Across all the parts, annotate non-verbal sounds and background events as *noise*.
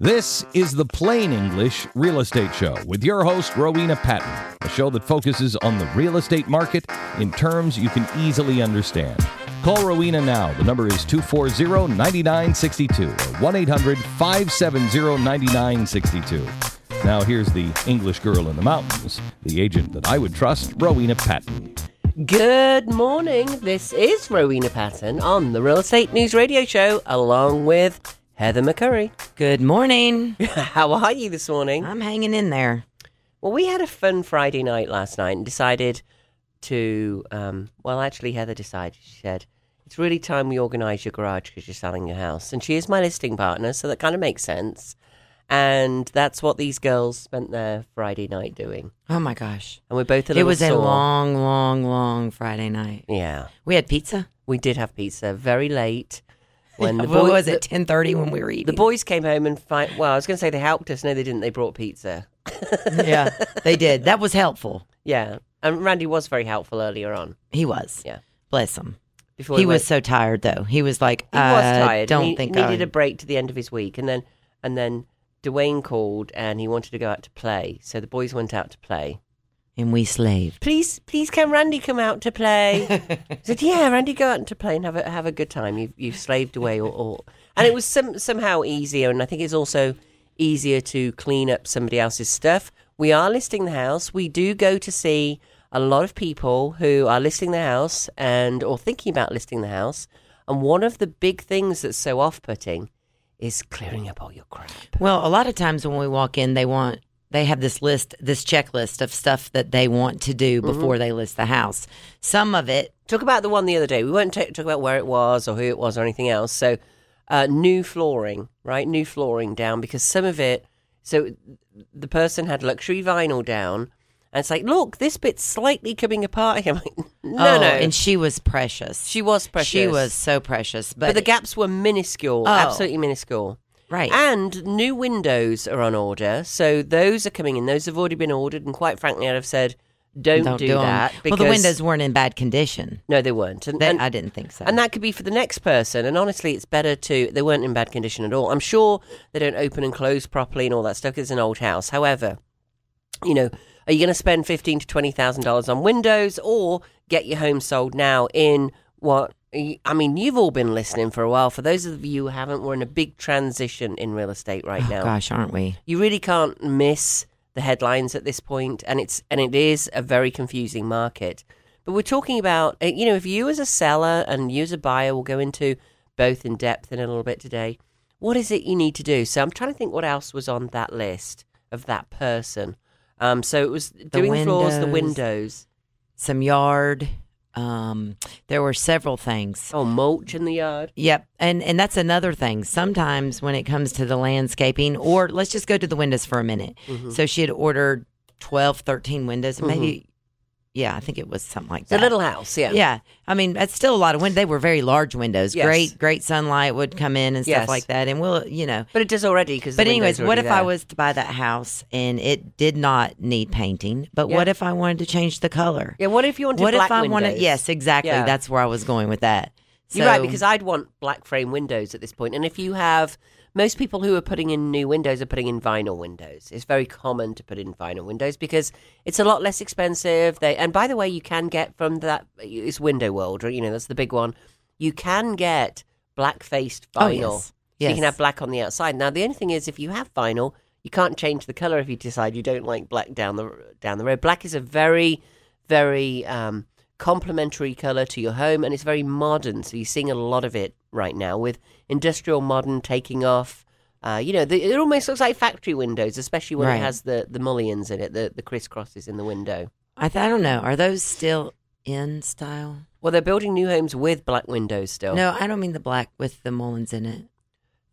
This is the Plain English Real Estate Show with your host, Rowena Patton, a show that focuses on the real estate market in terms you can easily understand. Call Rowena now. The number is 240 9962 or 1 800 570 9962. Now, here's the English girl in the mountains, the agent that I would trust, Rowena Patton. Good morning. This is Rowena Patton on the Real Estate News Radio Show, along with Heather McCurry. Good morning. *laughs* How are you this morning? I'm hanging in there. Well, we had a fun Friday night last night and decided to, um, well, actually, Heather decided, she said, it's really time we organise your garage because you're selling your house. And she is my listing partner, so that kind of makes sense. And that's what these girls spent their Friday night doing. Oh my gosh. And we're both a little It was a long, long, long Friday night. Yeah. We had pizza. We did have pizza very late. When the what was it? Ten thirty when we were eating. The boys came home and find. Well, I was going to say they helped us. No, they didn't. They brought pizza. yeah, they *laughs* did. That was helpful. Yeah, and Randy was very helpful earlier on. He was. Yeah. Bless him. Before He went- was so tired though. He was like, He was "I tired. Don't he think needed I... a break to the end of his week, and then and then Dwayne called and he wanted to go out to play. So the boys went out to play. And we slaved. Please, please, can Randy come out to play? *laughs* I said, yeah, Randy, go out to play and have a have a good time. You've you've slaved away, or, or and it was some somehow easier, and I think it's also easier to clean up somebody else's stuff. We are listing the house. We do go to see a lot of people who are listing the house and or thinking about listing the house. And one of the big things that's so off-putting is clearing up all your crap. Well, a lot of times when we walk in, they want they have this list, this checklist of stuff that they want to do Mm-hmm. before they list the house. Some of it, Talk about the one the other day. We won't ta- talk about where it was or who it was or anything else. So, uh, new flooring, right? New flooring down because some of it. So, the person had luxury vinyl down, and it's like, look, this bit's slightly coming apart. *laughs* I'm like, no, oh, no. and she was precious. she was precious. She was so precious, but, but the gaps were minuscule, Oh. absolutely minuscule. Right. And new windows are on order, so those are coming in. Those have already been ordered, and quite frankly, I'd have said, don't, do that. Well, Because, the windows weren't in bad condition. No, they weren't. And, That, and- I didn't think so. And that could be for the next person. And honestly, it's better to, they weren't in bad condition at all. I'm sure they don't open and close properly and all that stuff. it's an old house. However, you know, are you going to spend fifteen to $20,000 on windows or get your home sold now in what, I mean, you've all been listening for a while. For those of you who haven't, we're in a big transition in real estate right oh, now gosh, aren't we? you really can't miss the headlines at this point and it's and it is a very confusing market but we're talking about uh, you know if you as a seller and you as a buyer will go into both in depth in a little bit today what is it you need to do so i'm trying to think what else was on that list of that person um so it was doing floors the windows. windows Some yard. Um, there were several things. oh mulch in the yard Yep, and and that's another thing. Sometimes when it comes to the landscaping, or let's just go to the windows for a minute. Mm-hmm. So she had ordered 12, 13 windows, and maybe, yeah, I think it was something like that. little house yeah Yeah, I mean that's still a lot of windows. They were very large windows. Yes. Great, great sunlight would come in and stuff Yes. like that. And we'll, you know. but it does already because But anyways, what if I was to buy that house and it did not need painting? But Yeah. what if I wanted to change the color? yeah what if you wanted what black if I windows? wanted? Yes, exactly. Yeah. That's where I was going with that. You're right So- because I'd want black frame windows at this point. And if you have most people who are putting in new windows are putting in vinyl windows. It's very common to put in vinyl windows because it's a lot less expensive. They and by the way, you can get from that it's Window World, or you know that's the big one. You can get black faced Oh, vinyl, yes. so you can have black on the outside. Now the only thing is, if you have vinyl, you can't change the color if you decide you don't like black down the down the road. Black is a very very um, complementary color to your home and it's very modern so you're seeing a lot of it right now with industrial modern taking off uh, you know the, it almost looks like factory windows especially when Right. it has the, the mullions in it the, the crisscrosses in the window I, th- I don't know. Are those still in style? well they're building new homes with black windows still No, I don't mean the black with the mullions in it.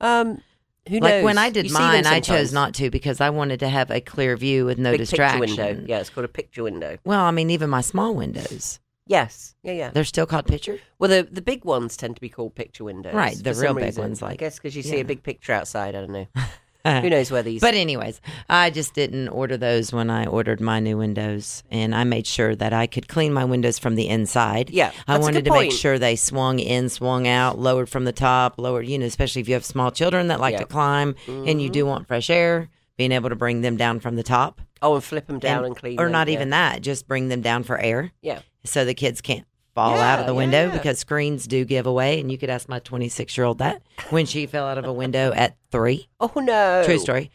um who like knows when I did You mine, I chose not to because I wanted to have a clear view with no Big distraction. picture window yeah it's called a picture window Well, I mean, even my small windows, yes yeah yeah they're still called picture. well the, the big ones tend to be called picture windows Right, the for real some big reason. ones, i guess because you see yeah. a big picture outside i don't know *laughs* Who knows where these? But anyways, I just didn't order those when I ordered my new windows, and I made sure that I could clean my windows from the inside. Yeah, I wanted to make sure they swung in, swung out, lowered from the top, lowered. You know, especially if you have small children that like Yeah. Mm-hmm. to climb, and you do want fresh air, being able to bring them down from the top, oh, and flip them down and, clean or them, not yeah. even that, just bring them down for air, Yeah. so the kids can't fall out of the window yeah. because screens do give away. And you could ask my 26 year old that when she fell out of a window at three. Oh no. True story.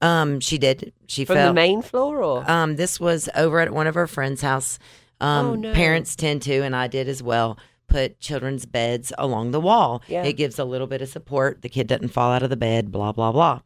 Um, she did. She From fell. the main floor, or Um, this was over at one of her friends' house. Um, Oh, no. Parents tend to, and I did as well, put children's beds along the wall. Yeah. It gives a little bit of support. The kid doesn't fall out of the bed, blah, blah, blah.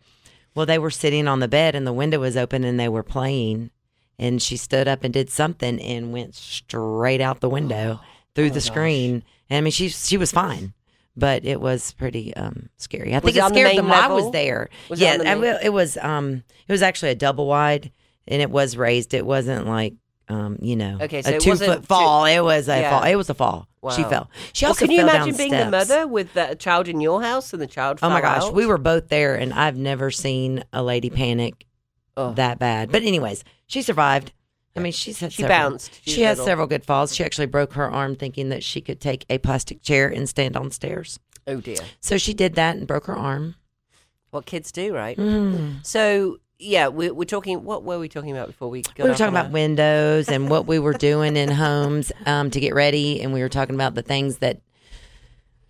Well, they were sitting on the bed and the window was open and they were playing. And she stood up and did something and went straight out the window *gasps* through Oh, the screen. And I mean, she she was fine, but it was pretty um, scary. I Was think it it on the scared them while I was there. Was yeah, on the I it was um it was actually a double wide and it was raised. It wasn't like um you know Okay, so a two foot too- fall. it was a Yeah. fall. It was a fall. She fell. She Well, also can you fell imagine down being the mother with the child in your house and the child? Oh my gosh, out? we were both there, and I've never seen a lady panic Oh. that bad. But anyways, she survived. I mean, she's had She several- bounced. She's She had little. several good falls. She actually broke her arm thinking that she could take a plastic chair and stand on stairs. Oh dear. So she did that and broke her arm. What kids do, right? Mm. So yeah, we're, we're talking. What were we talking about before we? Got We were talking about a- windows and what we were doing in homes um, to get ready, and we were talking about the things that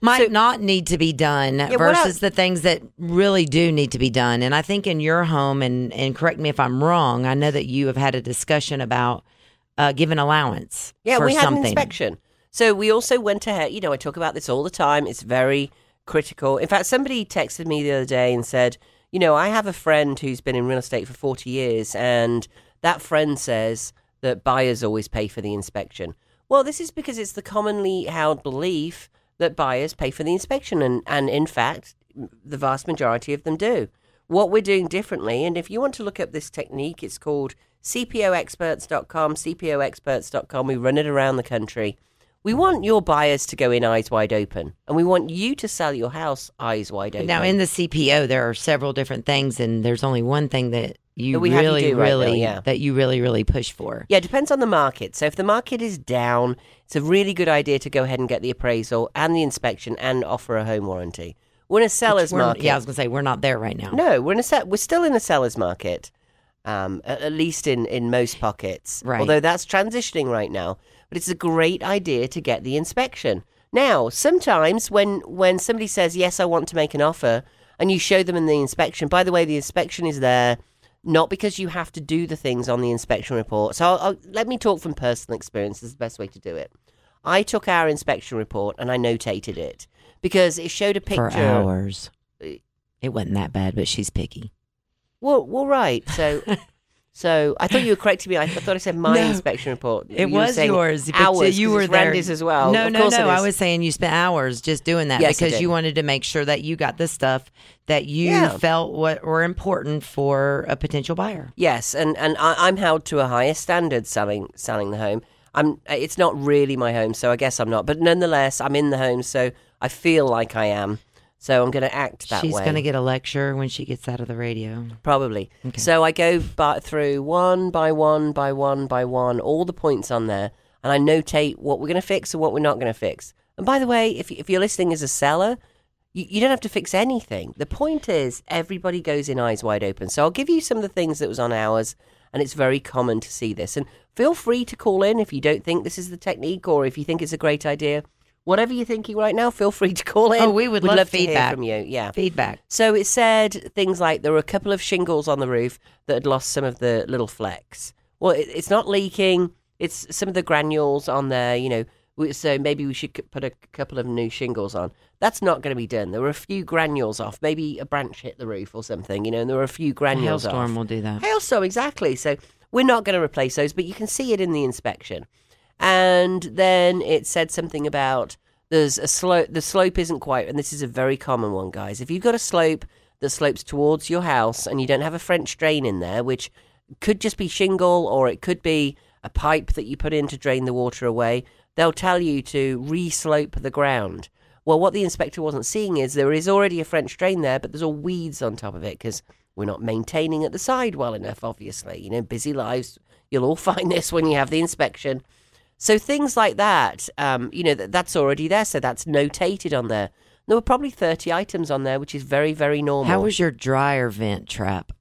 might So- not need to be done what versus the things that really do need to be done. And I think in your home, and and correct me if I'm wrong, I know that you have had a discussion about uh, giving allowance. Yeah, for we had something. an inspection. So we also went ahead. You know, I talk about this all the time. It's very critical. In fact, somebody texted me the other day and said, you know, I have a friend who's been in real estate for 40 years, and that friend says that buyers always pay for the inspection. Well, this is because it's the commonly held belief that buyers pay for the inspection, and, and in fact, the vast majority of them do. What we're doing differently, and if you want to look up this technique, it's called cpoexperts.com, cpoexperts.com. We run it around the country. We want your buyers to go in eyes wide open, and we want you to sell your house eyes wide open. Now, in the CPO, there are several different things, and there's only one thing that you That have you really, right now, really, yeah. that you really, really push for. Yeah, it depends on the market. So if the market is down, it's a really good idea to go ahead and get the appraisal and the inspection and offer a home warranty. We're in a seller's market. Yeah, I was gonna say we're not there right now. No, we're in a se- we're still in a seller's market, um, at, at least in, in most pockets. Right. Although that's transitioning right now, but it's a great idea to get the inspection. Now, sometimes when when somebody says yes, I want to make an offer, and you show them in the inspection. By the way, the inspection is there not because you have to do the things on the inspection report. So I'll, I'll, let me talk from personal experience. This is the best way to do it. I took our inspection report and I notated it because it showed a picture. for hours. It wasn't that bad, but she's picky. Well, well, right. So, *laughs* so I thought you were correcting me. I, I thought I said my *laughs* No. inspection report. It You was yours. but Ours, you were there. Randy's as well. No, Of no, no. I was saying you spent hours just doing that Yes, because you wanted to make sure that you got the stuff that you Yeah. felt what were important for a potential buyer. Yes, and and I, I'm held to a higher standard selling selling the home. I'm. It's not really my home, so I guess I'm not. But nonetheless, I'm in the home, so I feel like I am. So I'm going to act that She's way. She's going to get a lecture when she gets out of the radio. Probably. So I go by, through one by one by one by one, all the points on there, and I notate what we're going to fix and what we're not going to fix. And by the way, if, if you're listening as a seller, you, you don't have to fix anything. The point is, everybody goes in eyes wide open. So I'll give you some of the things that was on ours, and it's very common to see this. And feel free to call in if you don't think this is the technique or if you think it's a great idea. Whatever you're thinking right now, feel free to call in. Oh, we would We'd love to hear feedback. from you. Yeah. Feedback. So it said things like there were a couple of shingles on the roof that had lost some of the little flecks. Well, it, it's not leaking. It's some of the granules on there, you know. So maybe we should put a couple of new shingles on. That's not going to be done. There were a few granules off. Maybe a branch hit the roof or something, you know, and there were a few granules off. hailstorm will do that. Hailstorm, exactly. So we're not going to replace those, but you can see it in the inspection. And then it said something about there's a slope. The slope isn't quite, and this is a very common one, guys. If you've got a slope that slopes towards your house and you don't have a French drain in there, which could just be shingle or it could be a pipe that you put in to drain the water away, they'll tell you to re-slope the ground. Well, what the inspector wasn't seeing is there is already a French drain there, but there's all weeds on top of it because we're not maintaining at the side well enough, obviously. You know, busy lives. You'll all *laughs* find this when you have the inspection. So things like that, um, you know, that that's already there. So that's notated on there. There were probably 30 items on there, which is very, very normal. How was your dryer vent trap?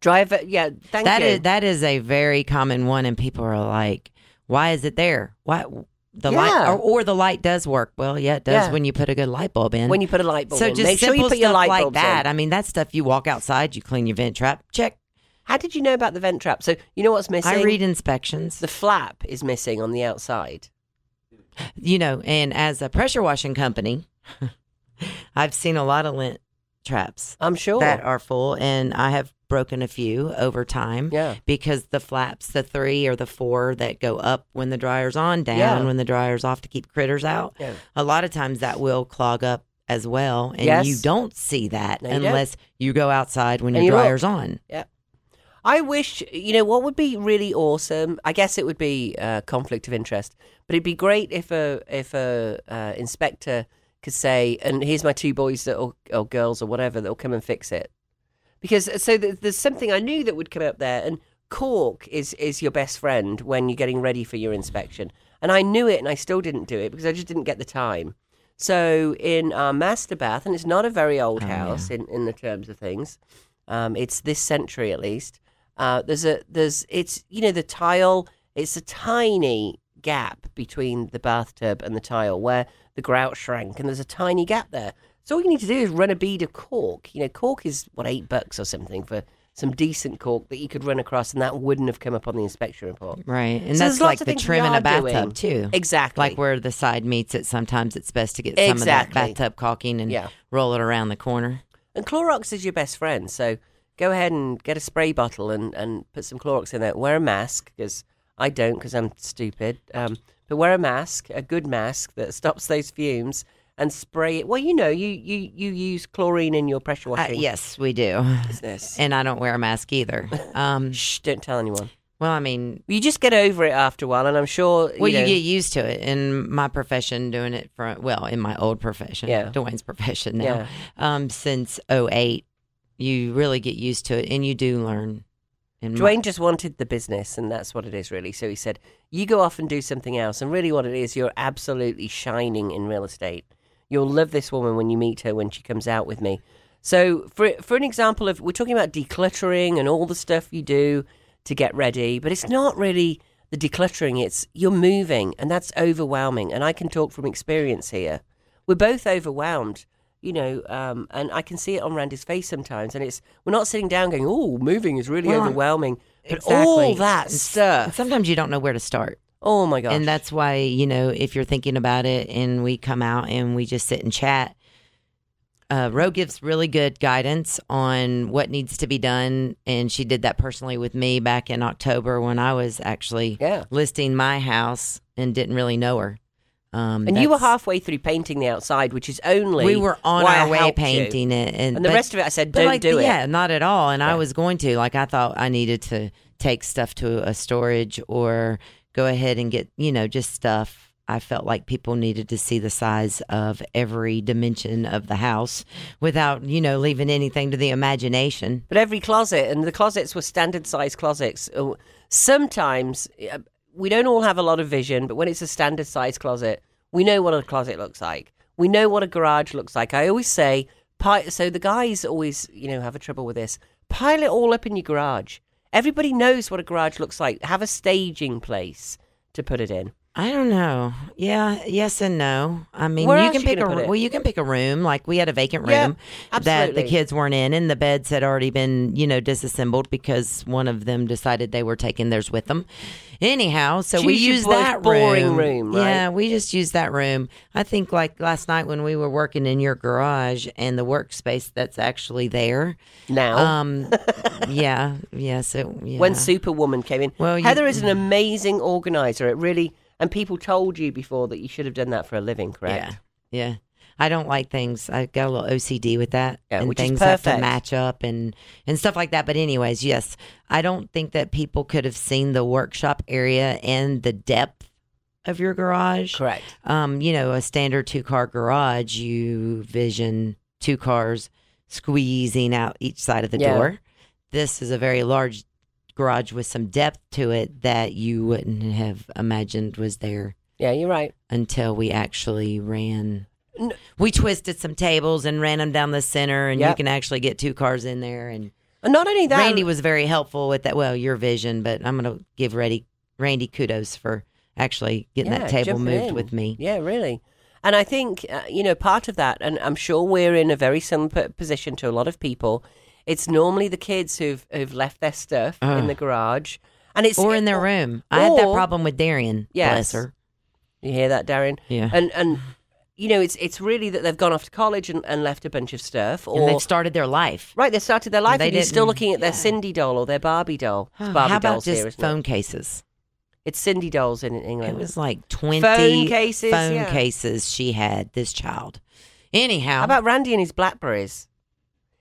Driver, yeah, thank That you. is that is a very common one, and people are like, "Why is it there? Why the light or, or the light does work? Well, yeah, it does Yeah. when you put a good light bulb in. when you put a light bulb so in. just Make sure simple you put your stuff light like that. in. I mean, that stuff you walk outside, you clean your vent trap. Check. How did you know about the vent trap? So you know what's missing? I read inspections. the flap is missing on the outside. you know, and as a pressure washing company, *laughs* I've seen a lot of lint traps I'm sure. that are full, and I have broken a few over time. yeah. Because the flaps, the three or the four that go up when the dryer's on, down Yeah. when the dryer's off to keep critters out, Yeah. a lot of times that will clog up as well. And Yes. you don't see that No, you don't. unless you go outside when And your you look. dryer's on. I wish, you know, what would be really awesome? I guess it would be uh, conflict of interest, but it'd be great if a if a uh, inspector could say, "And here's my two boys that or, or girls or whatever that'll come and fix it," because so th- there's something I knew that would come up there, and caulk is is your best friend when you're getting ready for your inspection, and I knew it, and I still didn't do it because I just didn't get the time. So in our master bath, and it's not a very old Oh, house in in the terms of things, um, it's this century at least. Uh, there's a there's it's you know the tile. It's a tiny gap between the bathtub and the tile where the grout shrank, and there's a tiny gap there. So all you need to do is run a bead of caulk. You know, caulk is what eight bucks or something for some decent caulk that you could run across, and that wouldn't have come up on the inspection report. Right. And So that's like the trim in a bathtub, doing. too. Exactly. Like where the side meets it, sometimes it's best to get some Exactly. of that bathtub caulking and Yeah. roll it around the corner. And Clorox is your best friend. So go ahead and get a spray bottle and, and put some Clorox in there. Wear a mask because I don't because I'm stupid. Um, but wear a mask, a good mask that stops those fumes, and spray it. Well, you know, you you, you use chlorine in your pressure Uh, washing yes, we do. business. And I don't wear a mask either. *laughs* Um, Shh, don't tell anyone. well, I mean, You just get over it after a while, and I'm sure. well, you, get used to it. In my profession, doing it for, well, in my old profession, Yeah. Dwayne's profession now, Yeah. um, since 08, you really get used to it and you do learn. And Dwayne just wanted the business, and that's what it is, really. So he said, You go off and do something else. And really, what it is, you're absolutely shining in real estate. You'll love this woman when you meet her when she comes out with me. So, for, for an example of, we're talking about decluttering and all the stuff you do to get ready, but it's not really the decluttering, it's you're moving, and that's overwhelming. And I can talk from experience here. We're both overwhelmed you know, um, and I can see it on Randy's face sometimes. And it's we're not sitting down going, "Oh, moving is really Well, overwhelming," but exactly. all that stuff. Sometimes you don't know where to start. Oh my gosh! And that's why, you know, if you're thinking about it and we come out and we just sit and chat, uh, Ro gives really good guidance on what needs to be done. And she did that personally with me back in October when I was actually yeah. listing my house and didn't really know her. Um, And you were halfway through painting the outside, which is only We were on why I our way helped you. painting it, and, and the but- rest of it I said, "Don't like, do it." Yeah, not at all. And I was going to like I thought I needed to take stuff to a storage or go ahead and get you know just stuff. I felt like people needed to see the size of every dimension of the house without you know leaving anything to the imagination. But every closet, and the closets were standard size closets. Uh, Sometimes uh, we don't all have a lot of vision, but when it's a standard size closet, we know what a closet looks like. We know what a garage looks like. I always say, so the guys always, you know, have a trouble with this. Pile it all up in your garage. Everybody knows what a garage looks like. Have a staging place to put it in. I don't know. Yeah, yes and no. I mean, Where you can pick a gonna put it? well, you can pick a room. Like we had a vacant Yeah, room that the kids weren't in, and the beds had already been, you know, disassembled because one of them decided they were taking theirs with them. Anyhow, so we Choose used that boring room, right? Yeah, we just used that room. I think like last night when we were working in your garage and the workspace that's actually there. Now, Um, *laughs* yeah, yes, it, yeah. when Superwoman came in, Well, you- Heather is an amazing organizer. It really, and people told you before that you should have done that for a living, correct? Yeah, yeah. I don't like things. I got a little OCD with that, Yeah, and things have to match up and and stuff like that. But anyways, yes, I don't think that people could have seen the workshop area and the depth of your garage. Correct. Um, you know, a standard two car garage, you vision two cars squeezing out each side of the Yeah. door. This is a very large garage with some depth to it that you wouldn't have imagined was there Yeah, you're right. until we actually ran. N- We twisted some tables and ran them down the center, and you can actually get two cars in there. And And not only that, Randy was very helpful with that. Well, your vision, but I'm going to give Randy, Randy kudos for actually getting Yeah, that table moved in. with me. Yeah, really. And I think, uh, you know, part of that, and I'm sure we're in a very similar position to a lot of people, it's normally the kids who've, who've left their stuff in the garage. And it's Or in their room. I had that or- problem with Darian. Yes. Bless her. You hear that, Darren? Yeah. And, and you know, it's it's really that they've gone off to college and, and left a bunch of stuff. Or, and they've started their life. right, they started their life They and you're still didn't- looking at their. Sindy doll or their Barbie doll. It's Barbie How about dolls just here, isn't phone it? cases? It's Sindy dolls in England. It was like 20 Phone cases, phone yeah. cases she had, this child. Anyhow. How about Randy and his Blackberries?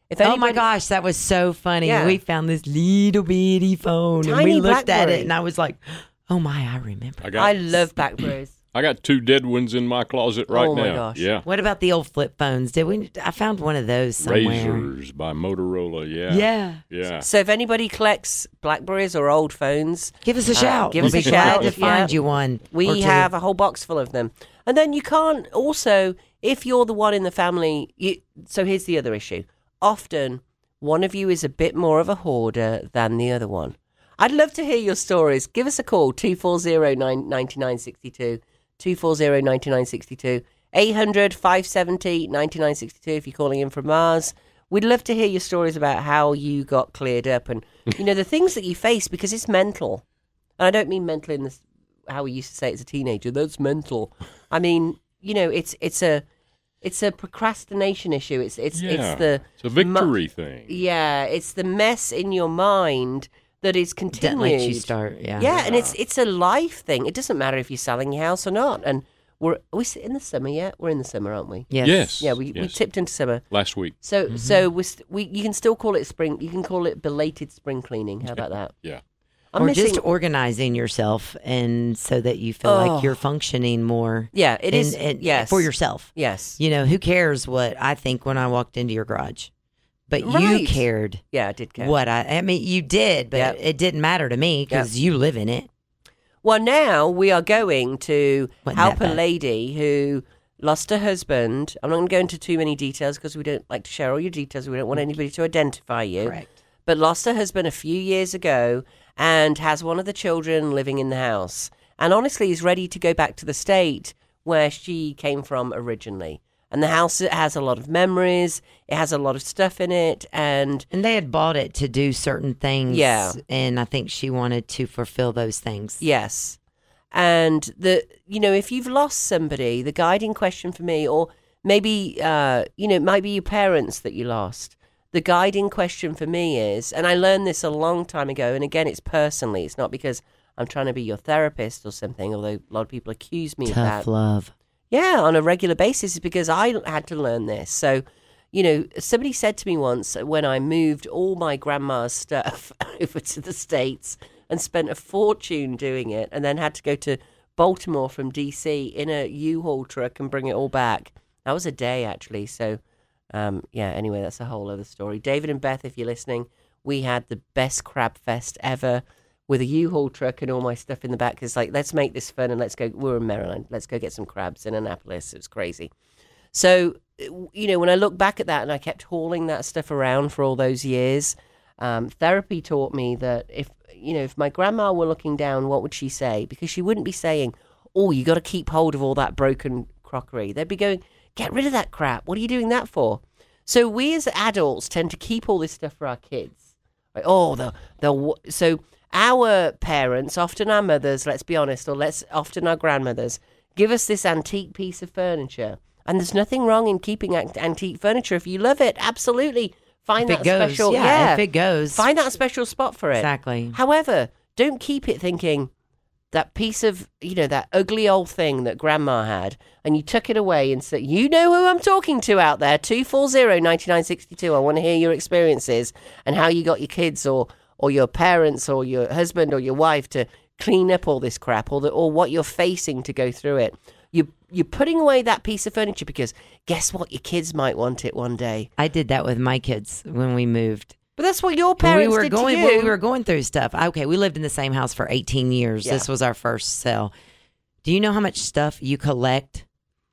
If Oh my gosh, that was so funny. Yeah. We found this little bitty phone and we looked at it and I was like, oh my, I remember. I got I love Blackberries. I got two dead ones in my closet right now. Oh, my now. gosh. Yeah. What about the old flip phones? Did we? I found one of those somewhere. Razrs by Motorola. Yeah. Yeah. Yeah. So if anybody collects Blackberries or old phones, Give us a shout. Uh, give we'll us a glad shout, to find yeah. you one. we have a whole box full of them. And then you can't also, if you're the one in the family, you, so here's the other issue. Often, one of you is a bit more of a hoarder than the other one. I'd love to hear your stories. Give us a call, 240-9962, 240-9962, 800-570-9962 if you're calling in from Mars. We'd love to hear your stories about how you got cleared up and, you know, the things that you face because it's mental. And I don't mean mental in this how we used to say it as a teenager. That's mental. I mean, you know, it's it's a it's a procrastination issue. It's it's Yeah. it's the It's a victory thing. yeah, it's the mess in your mind that is Didn't continued. you start. Yeah. Yeah, and it's it's a life thing. It doesn't matter if you're selling your house or not. And we're are we s- in the summer yet? We're in the summer, aren't we? Yes. Yes. Yeah, we, we tipped into summer. Last week. So Mm-hmm. so we st- we you can still call it spring. You can call it belated spring cleaning. How about that? Yeah. I'm or missing. just organizing yourself and so that you feel Oh. like you're functioning more. yeah, it is. and yes, For yourself. Yes. You know, who cares what I think when I walked into your garage? But you Right. cared Yeah, I did care. what I, I mean, you did, but Yep. it didn't matter to me because you live in it. Well, now we are going to Wasn't help that a bad. lady who lost her husband. I'm not going to go into too many details because we don't like to share all your details. We don't want mm. anybody to identify you. Correct. But lost her husband a few years ago and has one of the children living in the house. And honestly, is ready to go back to the state where she came from originally. And the house has a lot of memories. It has a lot of stuff in it, and And they had bought it to do certain things. Yeah. And I think she wanted to fulfill those things. Yes. And the you know, if you've lost somebody, the guiding question for me, or maybe uh, you know, it might be your parents that you lost. The guiding question for me is, and I learned this a long time ago, and again, it's personally, it's not because I'm trying to be your therapist or something, although a lot of people accuse me of that. Tough love. Yeah, on a regular basis is because I had to learn this. So, you know, somebody said to me once when I moved all my grandma's stuff *laughs* over to the States and spent a fortune doing it and then had to go to Baltimore from DC in a U-Haul truck and bring it all back. That was a day actually. So, um, yeah, anyway, that's a whole other story. David and Beth, if you're listening, we had the best crab fest ever with a U-Haul truck and all my stuff in the back. It's like, let's make this fun and let's go. We're in Maryland. Let's go get some crabs in Annapolis. It was crazy. So, you know, when I look back at that and I kept hauling that stuff around for all those years, um, therapy taught me that if, you know, if my grandma were looking down, what would she say? Because she wouldn't be saying, oh, you got to keep hold of all that broken crockery. They'd be going, get rid of that crap. What are you doing that for? So we as adults tend to keep all this stuff for our kids. Like, oh, the the so our parents, often our mothers, let's be honest, or let's often our grandmothers, give us this antique piece of furniture, and there's nothing wrong in keeping antique furniture if you love it. Absolutely, find If that goes, special. yeah, if it goes. find that special spot for it. Exactly. However, don't keep it thinking that piece of you know that ugly old thing that grandma had and you took it away and said you know who i'm talking to out there 240-9962 i want to hear your experiences and how you got your kids or or your parents or your husband or your wife to clean up all this crap or the, or what you're facing to go through it. You you're putting away that piece of furniture because guess what? Your kids might want it one day. I did that with my kids when we moved. But that's what your parents we were did going, to you. we were going through stuff. Okay, we lived in the same house for 18 years. Yeah. This was our first sale. Do you know how much stuff you collect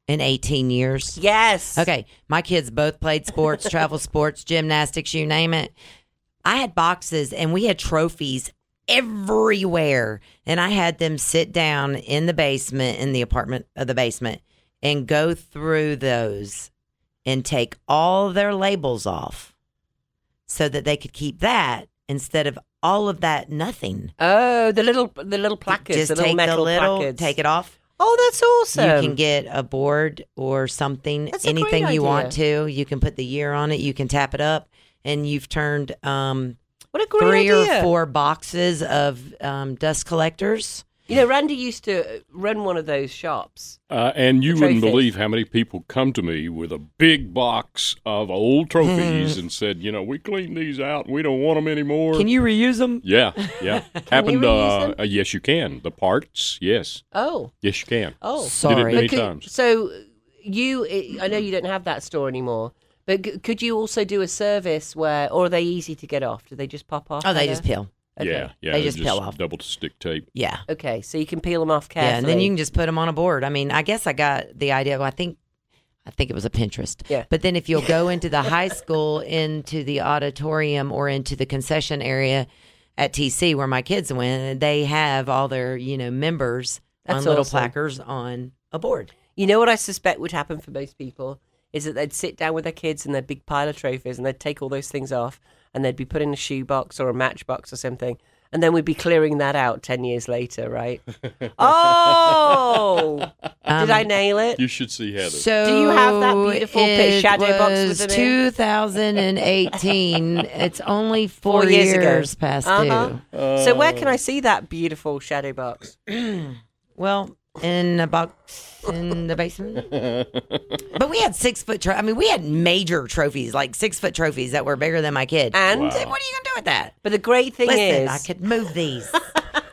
in 18 years? yes. Okay, my kids both played sports, *laughs* travel sports, gymnastics, you name it. I had boxes and we had trophies everywhere. And I had them sit down in the basement, in the apartment of the basement, and go through those and take all their labels off so that they could keep that instead of all of that nothing. Oh, the little the little placards, Just the little take metal the little, placards. take it off. Oh, that's awesome. You can get a board or something, That's a great anything you want to. You can put the year on it. You can tap it up, and you've turned um, what a great three idea. or four boxes of um, dust collectors. You know, Randy used to run one of those shops. Uh, and you wouldn't believe how many people come to me with a big box of old trophies *laughs* and said, you know, we cleaned these out. We don't want them anymore. Can you reuse them? Yeah, yeah. *laughs* you Happened. reuse Uh, them? uh, yes, you can. The parts. Yes, Oh, yes, you can. oh. Did it Sorry. many But could- times. So you, I know you don't have that store anymore, but could you also do a service where, or are they easy to get off? Do they just pop off? Oh, they kinda? just peel. Okay. Yeah, yeah. They they're just peel off. Double stick tape. Yeah. Okay, so you can peel them off carefully. Yeah, and then you can just put them on a board. I mean, I guess I got the idea. Well, I think, I think it was a Pinterest. Yeah. But then if you'll go *laughs* into the high school, into the auditorium, or into the concession area at TC where my kids went, they have all their you know members That's on little awesome. placards on a board. You know what I suspect would happen for most people is that they'd sit down with their kids and their big pile of trophies and they'd take all those things off and they'd be put in a shoebox or a matchbox or something. And then we'd be clearing that out 10 years later, right? *laughs* oh! Did I nail it? You should see Heather. So Do you have that beautiful pit it shadow box with was 2018. *laughs* it's only four, Four years ago. past Uh-huh. due. so where can I see that beautiful shadow box? *clears throat* Well, in a box in the basement. *laughs* but we had six foot. Tro- I mean, we had major trophies, like six foot trophies that were bigger than my kid. And what are you gonna do with that? but the great thing Listen, is, I could move these.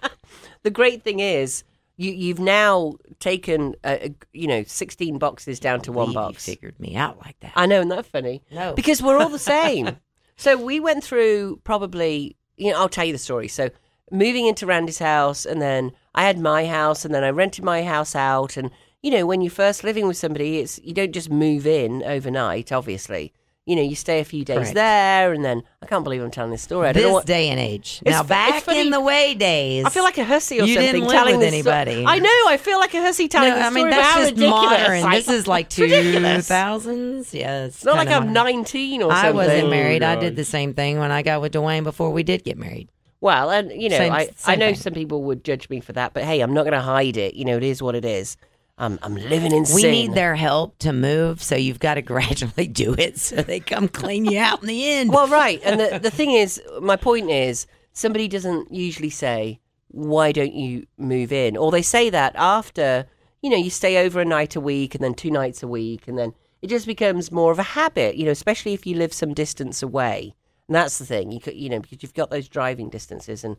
*laughs* the great thing is, you you've now taken uh, uh, you know 16 boxes down to one Believe you box. figured me out like that. I know, isn't that funny? No. Because we're all the *laughs* same. so we went through probably, you know, I'll tell you the story. So moving into Randy's house, and then I had my house, and then I rented my house out. And, you know, when you're first living with somebody, it's you don't just move in overnight, obviously. You know, you stay a few days Correct. there, and then I can't believe I'm telling this story. I don't know this what. day and age. It's now, fu- back it's funny. in the way days, I feel like a hussy or You something didn't live telling with this sto- anybody. I know. I feel like a hussy No, telling this I mean story. that's just ridiculous. modern. I- this is like it's two ridiculous. thousands. Yes, It's not like I'm 19 or something. I wasn't married. I oh, did the same thing when I got with Dwayne before we did get married. Well, and you know, Same- I, I know thing. some people would judge me for that, but hey, I'm not going to hide it. You know, it is what it is. I'm I'm living in We sin. need their help to move, so you've got to *laughs* gradually do it so they come clean you out in the end. Well, right, and the the thing is, my point is, somebody doesn't usually say, "Why don't you move in?" Or they say that after you know you stay over a night a week and then two nights a week, and then it just becomes more of a habit. You know, especially if you live some distance away, and that's the thing. You could, you know, because you've got those driving distances and.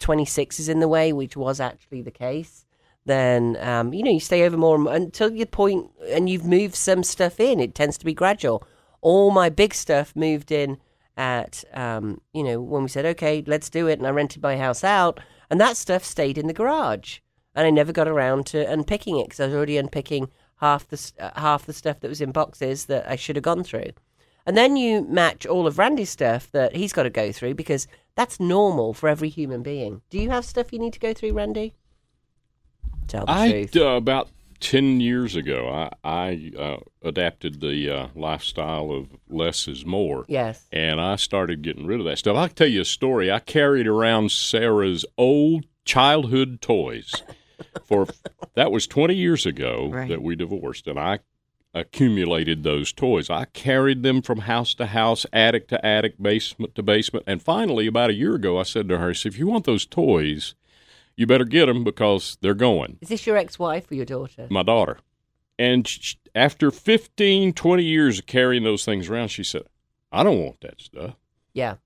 26 is in the way, which was actually the case, then um, you know you stay over more and until your point, and you've moved some stuff in. It tends to be gradual. All my big stuff moved in at um, you know when we said okay, let's do it, and I rented my house out, and that stuff stayed in the garage, and I never got around to unpicking it because I was already unpicking half the uh, half the stuff that was in boxes that I should have gone through. And then you match all of Randy's stuff that he's got to go through because that's normal for every human being. Do you have stuff you need to go through, Randy? Tell the I truth. uh, about ten years ago, I, I uh, adapted the uh, lifestyle of less is more. Yes. and I started getting rid of that stuff. I'll tell you a story. I carried around Sarah's old childhood toys for *laughs* that was 20 years ago Right. that we divorced, and I accumulated those toys. I carried them from house to house, attic to attic, basement to basement, and finally, about a year ago, I said to her, said, "If you want those toys, you better get them because they're going." Is this your ex-wife or your daughter? my daughter. And sh after 15, 20 years of carrying those things around, she said, I don't want that stuff. Yeah.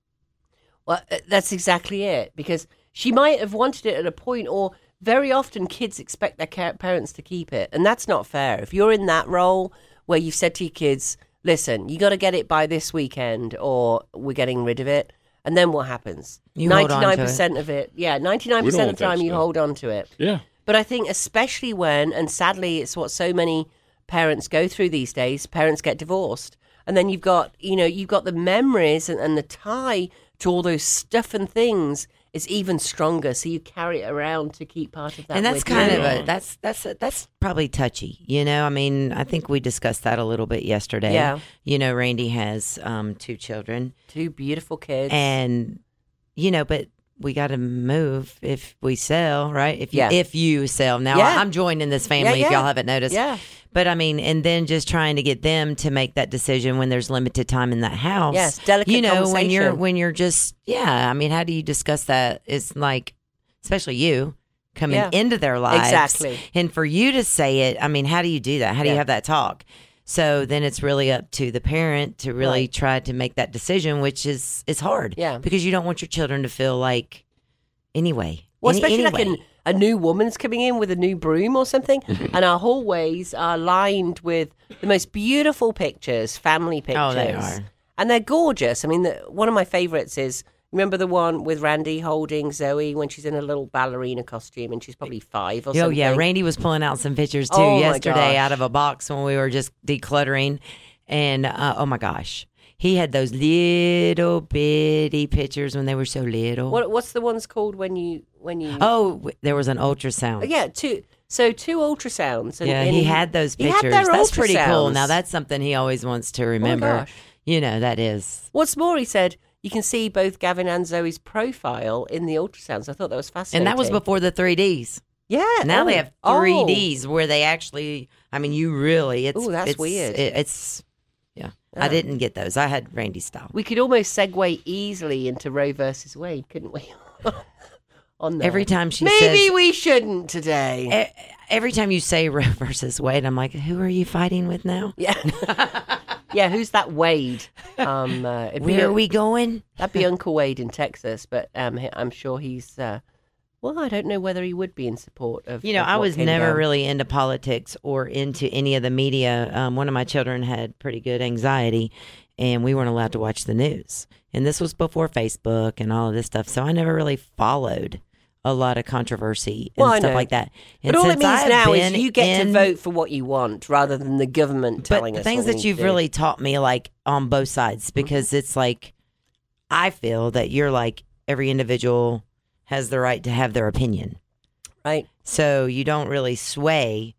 Well, uh, that's exactly it. Because she might have wanted it at a point, or very often kids expect their parents to keep it, and that's not fair. If you're in that role where you've said to your kids, "Listen, you got to get it by this weekend, or we're getting rid of it," and then what happens? You hold on to it. percent of it, yeah, ninety nine percent of the time you stuff. hold on to it. Yeah. But I think, especially when, and sadly, it's what so many parents go through these days. Parents get divorced, and then you've got, you know, you've got the memories and, and the tie to all those stuff and things is even stronger. So you carry it around to keep part of that. and that's kind you. of a that's that's a, that's probably touchy you know i mean i think we discussed that a little bit yesterday Yeah. you know randy has um two children two beautiful kids. and you know but we got to move if we sell right? If you Yeah. if you sell. Now Yeah. i'm joining this family Yeah, if y'all haven't noticed. Yeah, but i mean and then just trying to get them to make that decision when there's limited time in that house. Yes, delicate you know when you're when you're just yeah i mean how do you discuss that? It's like especially you coming into their lives. Exactly. and for you to say it i mean how do you do that? How do you have that talk so then it's really up to the parent to really Right. try to make that decision which is is hard Yeah. because you don't want your children to feel like anyway Well, Any- especially like an, a new woman's coming in with a new broom or something, *laughs* and our hallways are lined with the most beautiful pictures, family pictures. Oh, they are. and they're gorgeous. I mean, the, one of my favorites is remember the one with Randy holding Zoe when she's in a little ballerina costume and she's probably five or Oh something. Oh, yeah, Randy was pulling out some pictures too Oh, yesterday out of a box when we were just decluttering, and uh, oh my gosh, he had those little bitty pictures when they were so little. What, what's the ones called when you when you? Oh, there was an ultrasound. yeah, two. So two ultrasounds. And, Yeah, and he had those had pictures. their that's pretty cool. Oh Now that's something he always wants to remember. gosh. you know that is. What's more, he said you can see both Gavin and Zoe's profile in the ultrasounds. I thought that was fascinating. And that was before the 3Ds. Yeah. Now oh, they have oh. 3Ds where they actually. I mean, you really. It's Ooh, that's it's, weird. it- it's yeah. I didn't get those. I had Randy style. We could almost segue easily into Roe versus Wade, couldn't we? *laughs* On there. Every time she Maybe says, we shouldn't today. Every time you say *laughs* Roe versus Wade, I'm like, who are you fighting with now? yeah. *laughs* yeah. Who's that Wade? Um, uh, Where are we going? That'd be Uncle Wade in Texas, but um, I'm sure he's. Uh, well, I don't know whether he would be in support of. You know, of I was never down. really into politics or into any of the media. Um, one of my children had pretty good anxiety, and we weren't allowed to watch the news. And this was before Facebook and all of this stuff, so I never really followed a lot of controversy and Well, stuff like that. And But all it means have now is you get in- to vote for what you want rather than the government but telling the us. things that you've do. really taught me like on both sides Mm-hmm. because it's like i feel that you're like every individual has the right to have their opinion right. so you don't really sway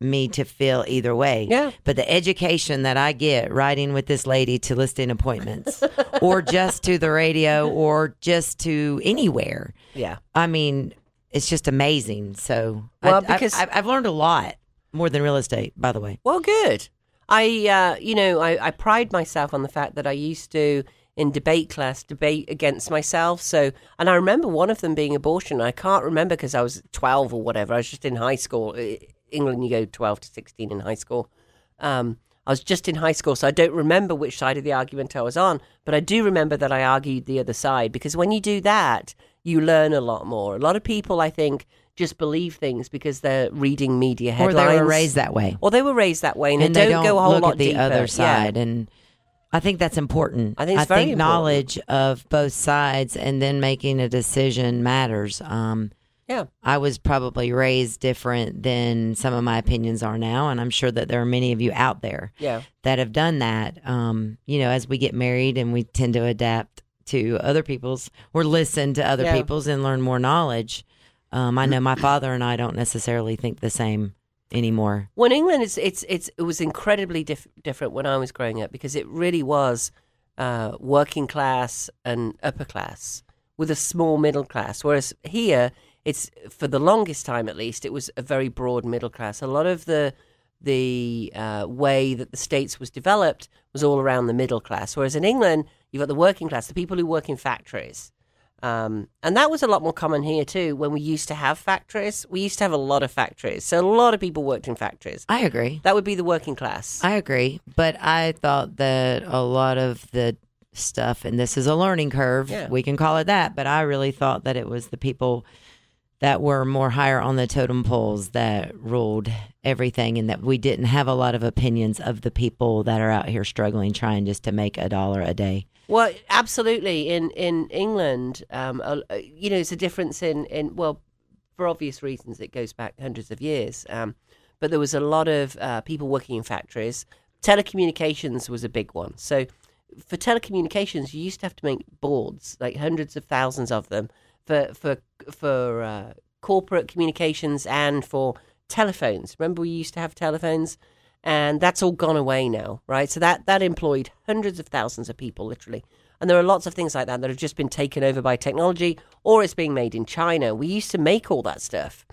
me to feel either way Yeah. but the education that i get riding with this lady to listing appointments *laughs* or just to the radio or just to anywhere Yeah. i mean it's just amazing so Well, I, because- I've, I've learned a lot more than real estate by the way Well, good. I, uh, you know, I, I pride myself on the fact that I used to, in debate class, debate against myself. So, and I remember one of them being abortion. I can't remember because I was 12 or whatever. I was just in high school. I- England, you go 12 to 16 in high school. Um, I was just in high school, so I don't remember which side of the argument I was on, but I do remember that I argued the other side because when you do that, you learn a lot more. A lot of people, I think, just believe things because they're reading media headlines, or they were raised that way Or they were raised that way, and, and they, they don't, go a whole look lot at the deeper. other Yeah. side and i think that's important I think it's very important. knowledge of both sides and then making a decision matters um Yeah. i was probably raised different than some of my opinions are now and i'm sure that there are many of you out there Yeah. that have done that um you know as we get married and we tend to adapt to other people's or listen to other Yeah. people's and learn more knowledge um i know my *clears throat* father and i don't necessarily think the same anymore Well, in England, it's it's it's it was incredibly dif- different when I was growing up because it really was uh, working class and upper class with a small middle class. Whereas here, it's for the longest time at least, it was a very broad middle class. A lot of the the uh, way that the states was developed was all around the middle class. Whereas in England, you've got the working class, the people who work in factories. Um, and that was a lot more common here too. When we used to have factories, we used to have a lot of factories. So a lot of people worked in factories. i agree That would be the working class. I agree, but I thought that a lot of the stuff, and this is a learning curve. Yeah. We can call it that, but I really thought that it was the people that were more higher on the totem poles that ruled everything, and that we didn't have a lot of opinions of the people that are out here struggling, trying just to make a dollar a day. Well, absolutely. In in England, um, you know, it's a difference in in well, for obvious reasons, it goes back hundreds of years. Um, but there was a lot of uh, people working in factories. Telecommunications was a big one. So for telecommunications, you used to have to make boards, like hundreds of thousands of them, for for for uh, corporate communications and for telephones. Remember, we used to have telephones, and that's all gone away now, right? So that that employed hundreds of thousands of people, literally. And there are lots of things like that that have just been taken over by technology, or it's being made in China. We used to make all that stuff,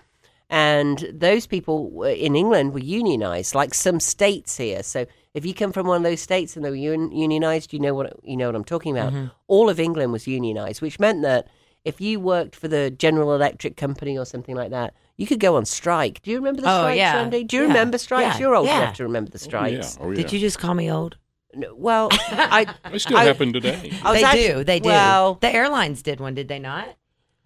and those people in England were unionized, like some states here. So if you come from one of those states and they were un- unionized, you know what you know what I'm talking about. All of England was unionized, which meant that if you worked for the General Electric Company or something like that, you could go on strike. Do you remember the Oh, strikes, yeah. Randy? Do you Yeah. remember strikes? Yeah. You're old Yeah. enough to remember the strikes. yeah. Oh, yeah. Did you just call me old? No, Well, I, *laughs* They still I- happen today. I they actu- do. They do. Well, the airlines did one, did they not? A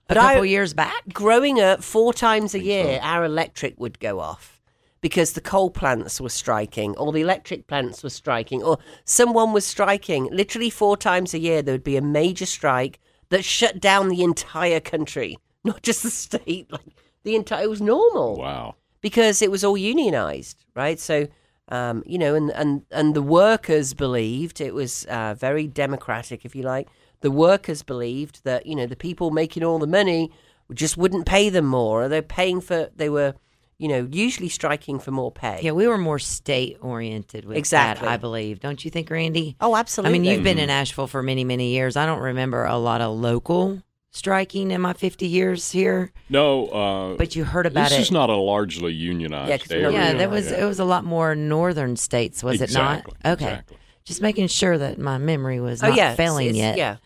But I- couple years back. growing up, four times a year, our electric would go off because the coal plants were striking, or the electric plants were striking, or someone was striking. Literally four times a year, there would be a major strike that shut down the entire country, *laughs* not just the state. *laughs* Like the entire, it was normal Wow. because it was all unionized, right? So, um, you know, and, and, and the workers believed it was uh, very democratic, if you like. The workers believed that, you know, the people making all the money just wouldn't pay them more, they're paying for, they were, you know, usually striking for more pay. Yeah, we were more state oriented with Exactly. that, I believe. Don't you think, Randy? Oh, absolutely. I mean, you've been mm-hmm. in Asheville for many, many years. I don't remember a lot of local striking in my 50 years here, No, uh, but you heard about this is not a largely unionized Yeah, 'cause area. yeah, Yeah, there was it was a lot more northern states, was Exactly, it not? Okay. exactly. Just making sure that my memory was oh, not yeah. failing it's- yet. Yeah.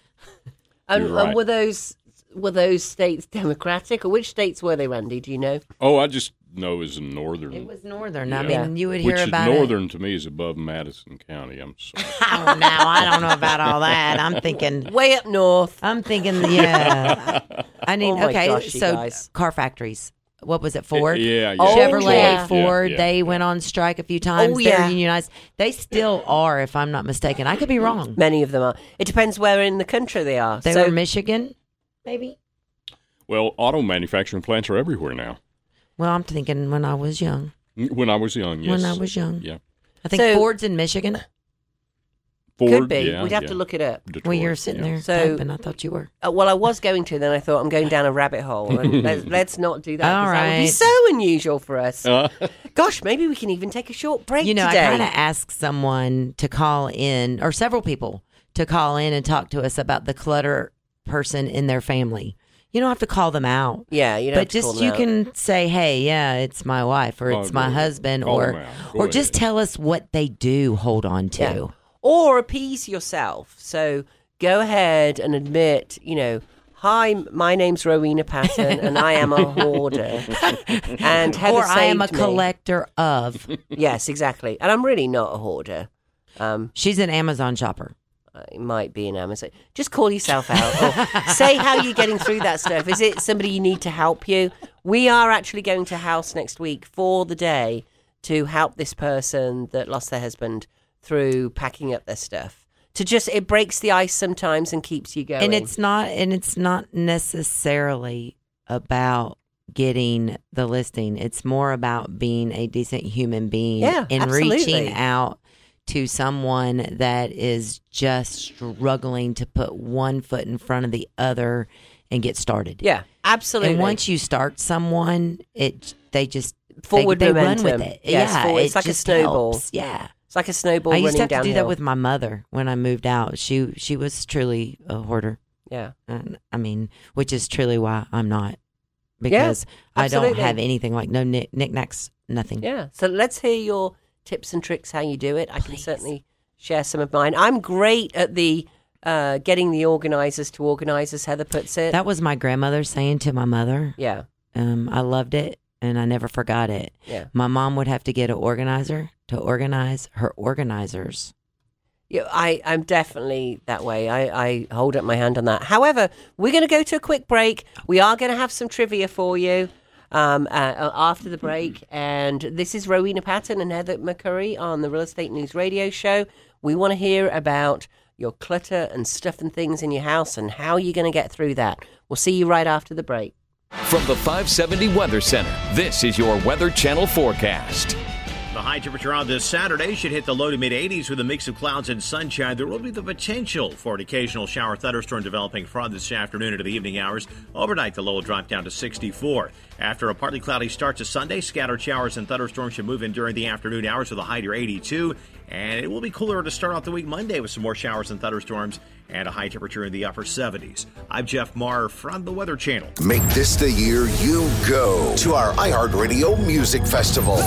And, You're um, uh, right. and were those were those states democratic, or which states were they, Randy? Do you know? Oh, I just know it's in northern. It was northern. I mean, you would hear which about is it. northern to me is above Madison County. I'm sorry. *laughs* Oh, now I don't know about all that. I'm thinking *laughs* Way up north. I'm thinking, yeah. *laughs* I need Oh okay. gosh, so guys. car factories. What was it? Ford. yeah, yeah. Oh, Chevrolet, yeah. Ford. Yeah, yeah, they yeah. went on strike a few oh, times. Oh, They're yeah. unionized. They still are, if I'm not mistaken. I could be wrong. Many of them are. It depends where in the country they are. They so, were Michigan, maybe. Well, auto manufacturing plants are everywhere now. Well, I'm thinking when I was young. When I was young, yes. When I was young. Yeah. I think So- Ford's in Michigan. Ford, could be. yeah, We'd have yeah. to look it up. Detroit, well, you're sitting yeah. there So- typing. I thought you were. Uh, well, I was going to, then I thought I'm going down a rabbit hole. And *laughs* let's, let's not do that. 'cause All That would be so unusual for us. Uh, Gosh, maybe we can even take a short break You know, today. I kind of asked someone to call in, or several people to call in and talk to us about the clutter person in their family. You don't have to call them out. yeah, you know, but just you can say, "Hey, yeah, it's my wife, or Oh, it's go my ahead. husband, Call or them out. Go or just tell us what they do hold on to." Yeah. or appease yourself. So go ahead and admit, you know, hi, my name's Rowena Patton, and I am a *laughs* hoarder. and Heather Or I am a me. collector of. Yes, exactly. And I'm really not a hoarder. Um, She's an Amazon shopper. It might be an Amazon. Just call yourself out. Or say how you're getting through that stuff. Is it somebody you need to help you? We are actually going to house next week for the day to help this person that lost their husband through packing up their stuff. To just it breaks the ice sometimes and keeps you going. and it's not and it's not necessarily about getting the listing it's more about being a decent human being Yeah, and absolutely. reaching out to someone that is just struggling to put one foot in front of the other and get started yeah, absolutely. and once you start someone it they just Forward they, they run momentum. with it Yes, yeah forward- it's it like a snowball. helps. yeah it's like a snowball I used to have to do that with my mother when I moved out. She she was truly a hoarder. yeah. And, I mean, which is truly why I'm not because I don't have anything like no knick, knickknacks, nothing. Yeah. So let's hear your tips and tricks how you do it. I can Please. certainly share some of mine. I'm great at the uh, getting the organisers to organise, as Heather puts it. That was my grandmother saying to my mother. yeah. Um, I loved it and I never forgot it. Yeah. My mom would have to get an organizer to organize her organizers. Yeah, I, I'm definitely that way. I, I hold up my hand on that. However, we're going to go to a quick break. We are going to have some trivia for you um, uh, after the break. And this is Rowena Patton and Heather McCurry on the Real Estate News Radio Show. We want to hear about your clutter and stuff and things in your house and how you're going to get through that. We'll see you right after the break. From the 570 Weather Center, this is your Weather Channel forecast. The high temperature on this Saturday should hit the low to mid 80s with a mix of clouds and sunshine. There will be the potential for an occasional shower thunderstorm developing from this afternoon into the evening hours. Overnight, the low will drop down to 64. After a partly cloudy start to Sunday, scattered showers and thunderstorms should move in during the afternoon hours with a high near 82. And it will be cooler to start off the week Monday with some more showers and thunderstorms and a high temperature in the upper 70s. I'm Jeff Marr from the Weather Channel. Make this the year you go to our iHeartRadio Music Festival.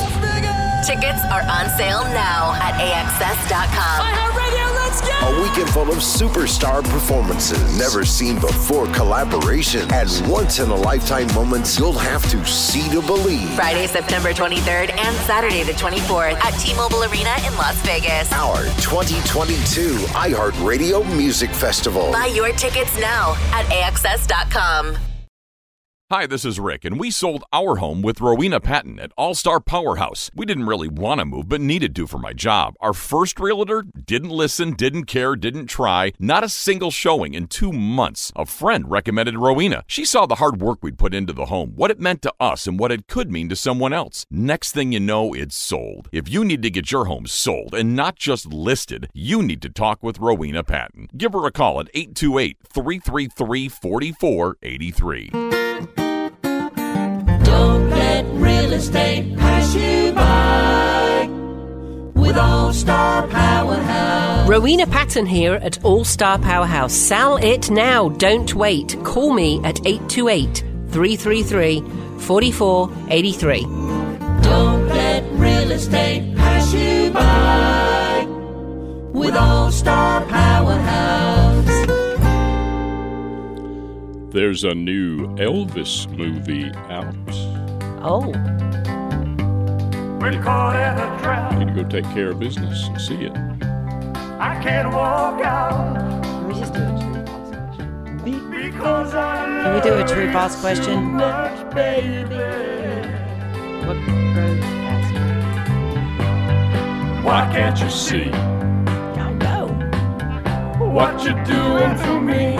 Tickets are on sale now at AXS.com. Radio, let's go! A weekend full of superstar performances, never seen before collaboration, and once in a lifetime moments you'll have to see to believe. Friday, September 23rd and Saturday, the 24th at T Mobile Arena in Las Vegas. Our 2022 iHeartRadio Music Festival. Buy your tickets now at AXS.com. Hi, this is Rick, and we sold our home with Rowena Patton at All Star Powerhouse. We didn't really want to move, but needed to for my job. Our first realtor didn't listen, didn't care, didn't try. Not a single showing in two months. A friend recommended Rowena. She saw the hard work we'd put into the home, what it meant to us, and what it could mean to someone else. Next thing you know, it's sold. If you need to get your home sold and not just listed, you need to talk with Rowena Patton. Give her a call at 828 333 4483. Estate pass you by with All Star Powerhouse. Rowena Patton here at All Star Powerhouse. Sell it now. Don't wait. Call me at 828 333 4483. Don't let real estate pass you by with All Star Powerhouse. There's a new Elvis movie out. Oh, We're caught in a trap. Need to go take care of business and see it. I can't walk out Can we just do a true false question? because I Can we do a true false question? much, baby. What road faster? Why can't you see Don't go. What you doing to me?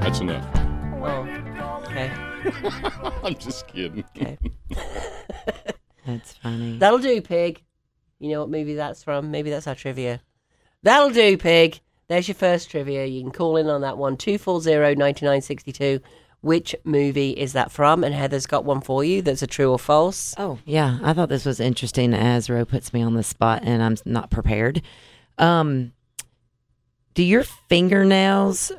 That's enough. Okay. *laughs* I'm just kidding. Okay. *laughs* That's funny. That'll do, pig. You know what movie that's from? Maybe that's our trivia. That'll do, pig. There's your first trivia. You can call in on that one, 240-9962. Which movie is that from? And Heather's got one for you that's a true or false. Oh, yeah. I thought this was interesting as Ro puts me on the spot and I'm not prepared. Um, do your fingernails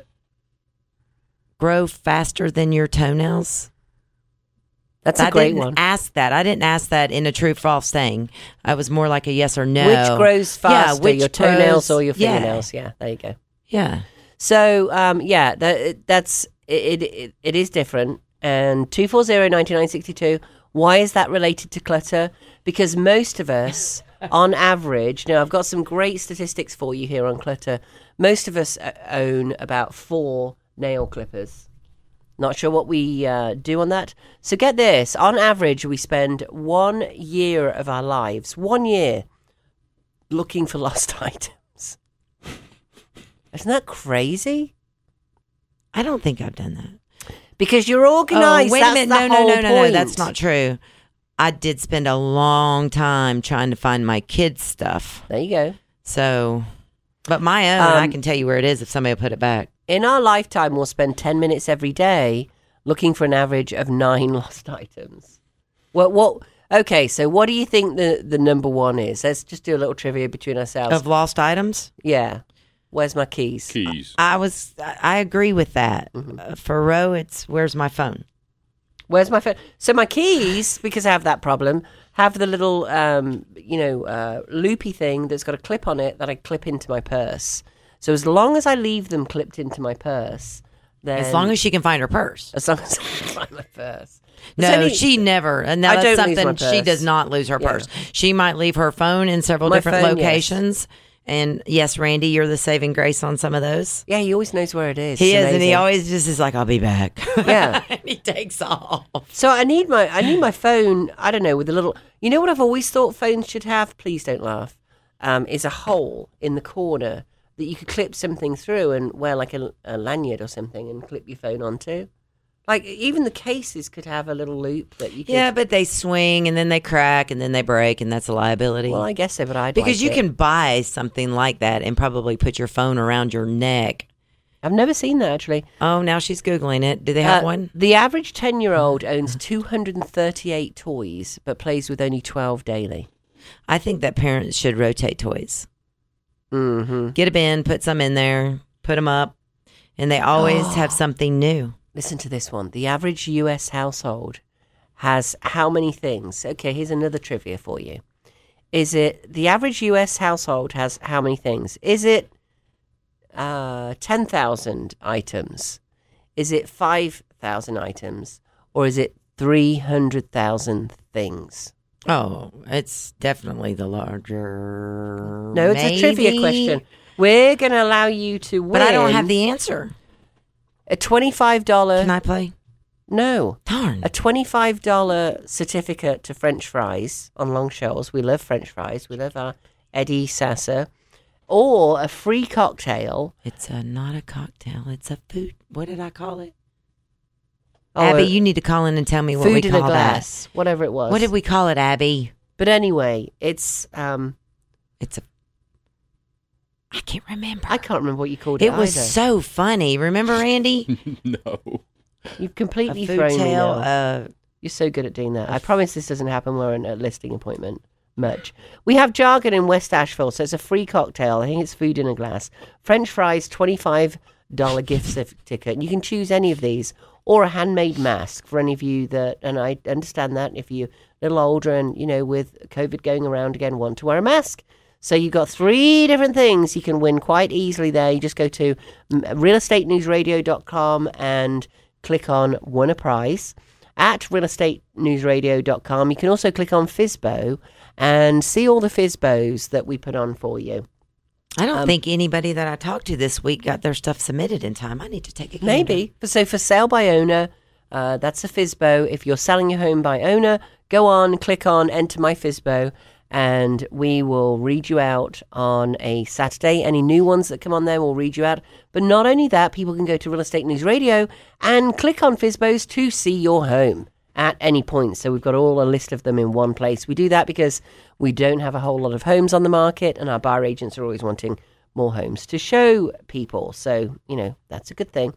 grow faster than your toenails? That's I a great didn't one. ask that. I didn't ask that in a true false thing. I was more like a yes or no. Which grows faster, which your toenails grows- or your fingernails? Yeah, there you go. Yeah. So, um, yeah, that, that's it, it. It is different. And two four zero ninety nine sixty two. Why is that related to clutter? Because most of us, *laughs* on average, now I've got some great statistics for you here on clutter. Most of us uh, own about four nail clippers. Not sure what we uh, do on that. So get this: on average, we spend one year of our lives, one year, looking for *laughs* lost items. Isn't that crazy? I don't think I've done that. Because you're organised. Oh, wait That's a minute. No, no, no, no, no. That's not true. I did spend a long time trying to find my kids' stuff. There you go. So, but my own, I Um, can tell you where it is if somebody will put it back. In our lifetime, we'll spend 10 minutes every day looking for an average of nine *laughs* lost items. Well, what? Okay, so what do you think the, the number one is? Let's just do a little trivia between ourselves. Of lost items, yeah. Where's my keys? Keys. I was, I I agree with that. Mm-hmm. Uh, for Ro, it's where's my phone? Where's my phone? So my keys, because I have that problem, have the little, um, you know, uh, loopy thing that's got a clip on it that I clip into my purse. So as long as I leave them clipped into my purse, then As long as she can find her purse. as long as I can find my purse. No, only- she never. And that's don't lose my something she does not lose her Yeah. purse. She might leave her phone in several My different phone, yes. And yes, Randy, you're the saving grace on some of those. Yeah, he always knows where it is. He It's is, and he always just is like, "I'll be back." *laughs* Yeah. and he takes off. So I need my I need my phone. I don't know with a little. You know what I've always thought phones should have. Please don't laugh. Um, is a hole in the corner that you could clip something through and wear like a, a lanyard or something and clip your phone onto. Like even the cases could have a little loop that you could. Yeah, but they swing and then they crack and then they break, and that's a liability. Well, I guess so, but I because you can buy something like that and probably put your phone around your neck. I've never seen that actually. Oh, now she's googling it. Do they have Uh, one? The average ten-year-old owns two hundred and thirty-eight toys, but plays with only twelve daily. I think that parents should rotate toys. Mm-hmm. Get a bin, put some in there, put them up, and they always *gasps* have something new. Listen to this one. The average US household has how many things? Okay, here's another trivia for you. Is it the average US household has how many things? Is it uh, 10,000 items? Is it 5,000 items? Or is it 300,000 things? Oh, it's definitely the larger. No, it's a trivia question. We're going to allow you to win. But I don't have the answer. A $25. Can I play? no. Darn. a $25 certificate to French fries on Long Shoals. We love French fries. We love our Eddie Sasser. Or a free cocktail. It's a not a cocktail. It's a food. What did I call it? Oh, Abby, a you need to call in and tell me what we call a glass. Whatever it was. What did we call it, Abby? But anyway, it's um It's a. I can't remember. I can't remember what you called it. It was either. so funny. Remember, Andy? *laughs* no. You've a completely food thrown me now. Uh, You're so good at doing that. I promise this doesn't happen. We're in a listing appointment much. We have jargon in West Asheville, so it's a free cocktail. I think it's food in a glass. French fries, twenty-five dollar *laughs* gift cer- ticket. And you can choose any of these, or a handmade mask for any of you that. And I understand that if you're a little older and you know with COVID going around again, want to wear a mask. So you've got three different things you can win quite easily there. You just go to mm, realestatenewsradio.com and click on win a prize at realestatenewsradio.com. You can also click on Fizbo and see all the Fizbos that we put on for you. I don't Um, think anybody that I talked to this week got their stuff submitted in time. I need to take a. Maybe. So for sale by owner, uh, that's a Fizbo. If you're selling your home by owner, go on, click on enter my Fizbo, and we will read you out on a Saturday. Any new ones that come on there, we'll read you out. But not only that, people can go to Real Estate News Radio and click on Fizbos to see your home at any point. So we've got all a list of them in one place. We do that because we don't have a whole lot of homes on the market, and our buyer agents are always wanting more homes to show people. So, you know, that's a good thing.